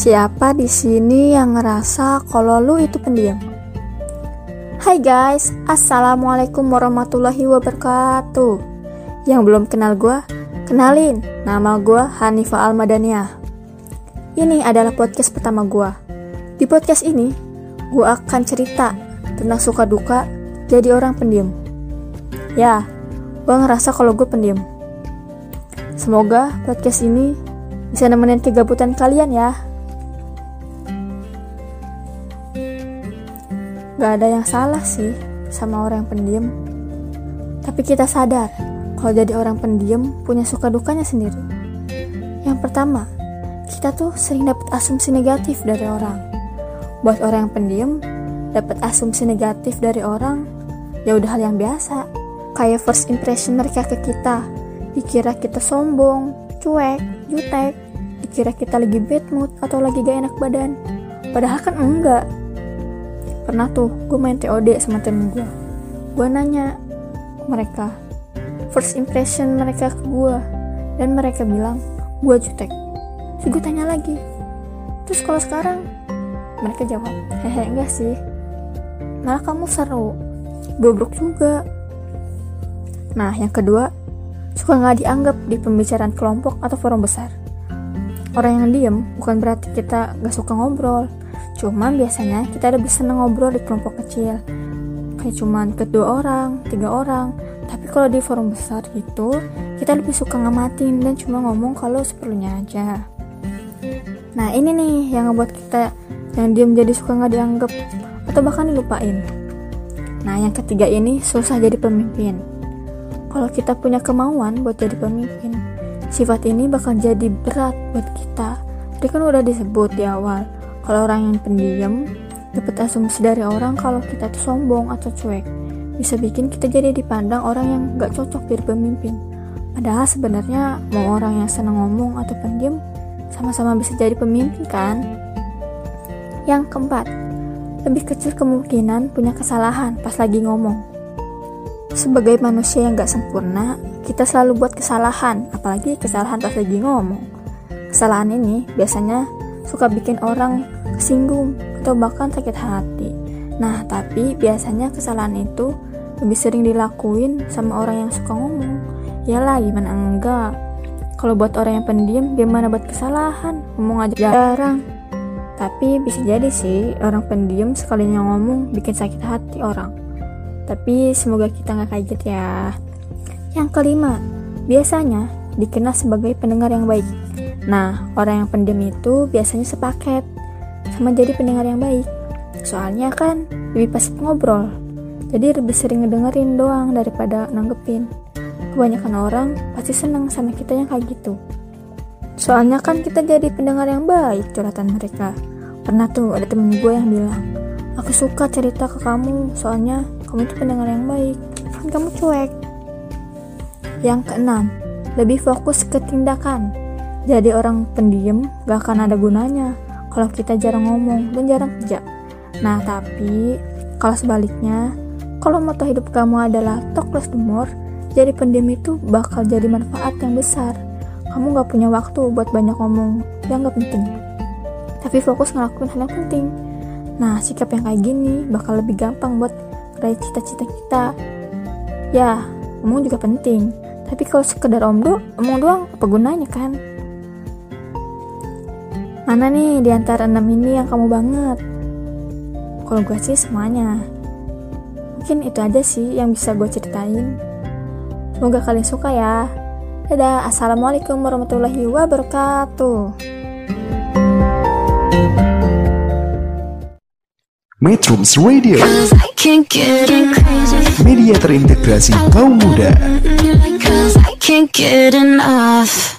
Siapa di sini yang ngerasa kalau lu itu pendiam? Hai guys, Assalamualaikum warahmatullahi wabarakatuh. Yang belum kenal gue, kenalin Nama gue Hanifah Almadaniah Ini adalah podcast pertama gue Di podcast ini, gue akan cerita tentang suka duka jadi orang pendiam. Ya, gue ngerasa kalau gue pendiam. Semoga podcast ini bisa nemenin kegabutan kalian ya Gak ada yang salah sih sama orang yang pendiam. Tapi kita sadar kalau jadi orang pendiam punya suka dukanya sendiri. Yang pertama, kita tuh sering dapat asumsi negatif dari orang. Buat orang yang pendiam, dapat asumsi negatif dari orang ya udah hal yang biasa. Kayak first impression mereka ke kita, dikira kita sombong, cuek, jutek, dikira kita lagi bad mood atau lagi gak enak badan. Padahal kan enggak, pernah tuh gue main TOD sama temen gue gue nanya mereka first impression mereka ke gue dan mereka bilang gue jutek. Terus gue tanya lagi. Terus kalau sekarang mereka jawab hehe enggak sih. Malah kamu seru. Bobrok juga. Nah yang kedua suka nggak dianggap di pembicaraan kelompok atau forum besar? Orang yang diem bukan berarti kita gak suka ngobrol Cuman biasanya kita lebih seneng ngobrol di kelompok kecil. Kayak cuman kedua orang, tiga orang. Tapi kalau di forum besar gitu, kita lebih suka ngamatin dan cuma ngomong kalau seperlunya aja. Nah ini nih yang ngebuat kita yang diem jadi suka nggak dianggap atau bahkan dilupain. Nah yang ketiga ini susah jadi pemimpin. Kalau kita punya kemauan buat jadi pemimpin, sifat ini bakal jadi berat buat kita. Tadi kan udah disebut di awal, kalau orang yang pendiam, dapat asumsi dari orang kalau kita tuh sombong atau cuek. Bisa bikin kita jadi dipandang orang yang gak cocok jadi pemimpin. Padahal sebenarnya mau orang yang senang ngomong atau pendiam, sama-sama bisa jadi pemimpin kan? Yang keempat, lebih kecil kemungkinan punya kesalahan pas lagi ngomong. Sebagai manusia yang gak sempurna, kita selalu buat kesalahan, apalagi kesalahan pas lagi ngomong. Kesalahan ini biasanya suka bikin orang kesinggung atau bahkan sakit hati. Nah, tapi biasanya kesalahan itu lebih sering dilakuin sama orang yang suka ngomong. Yalah, gimana enggak? Kalau buat orang yang pendiam, gimana buat kesalahan? Ngomong aja jarang. Tapi bisa jadi sih, orang pendiam sekalinya ngomong bikin sakit hati orang. Tapi semoga kita nggak kayak gitu ya. Yang kelima, biasanya dikenal sebagai pendengar yang baik. Nah, orang yang pendiam itu biasanya sepaket sama jadi pendengar yang baik. Soalnya kan lebih pasif ngobrol. Jadi lebih sering ngedengerin doang daripada nanggepin. Kebanyakan orang pasti seneng sama kita yang kayak gitu. Soalnya kan kita jadi pendengar yang baik curhatan mereka. Pernah tuh ada temen gue yang bilang, Aku suka cerita ke kamu, soalnya kamu tuh pendengar yang baik. Kan kamu cuek. Yang keenam, lebih fokus ke tindakan jadi orang pendiam gak akan ada gunanya kalau kita jarang ngomong dan jarang kerja. Nah, tapi kalau sebaliknya, kalau moto hidup kamu adalah talk less jadi pendiam itu bakal jadi manfaat yang besar. Kamu gak punya waktu buat banyak ngomong yang gak penting. Tapi fokus ngelakuin hal yang penting. Nah, sikap yang kayak gini bakal lebih gampang buat meraih cita-cita kita. Ya, ngomong juga penting. Tapi kalau sekedar omdo, omong doang apa gunanya kan? Mana nih di antara enam ini yang kamu banget? Kalau gue sih semuanya. Mungkin itu aja sih yang bisa gue ceritain. Semoga kalian suka ya. Dadah, Assalamualaikum warahmatullahi wabarakatuh. Metrums Radio, I can't get enough. media terintegrasi kaum muda.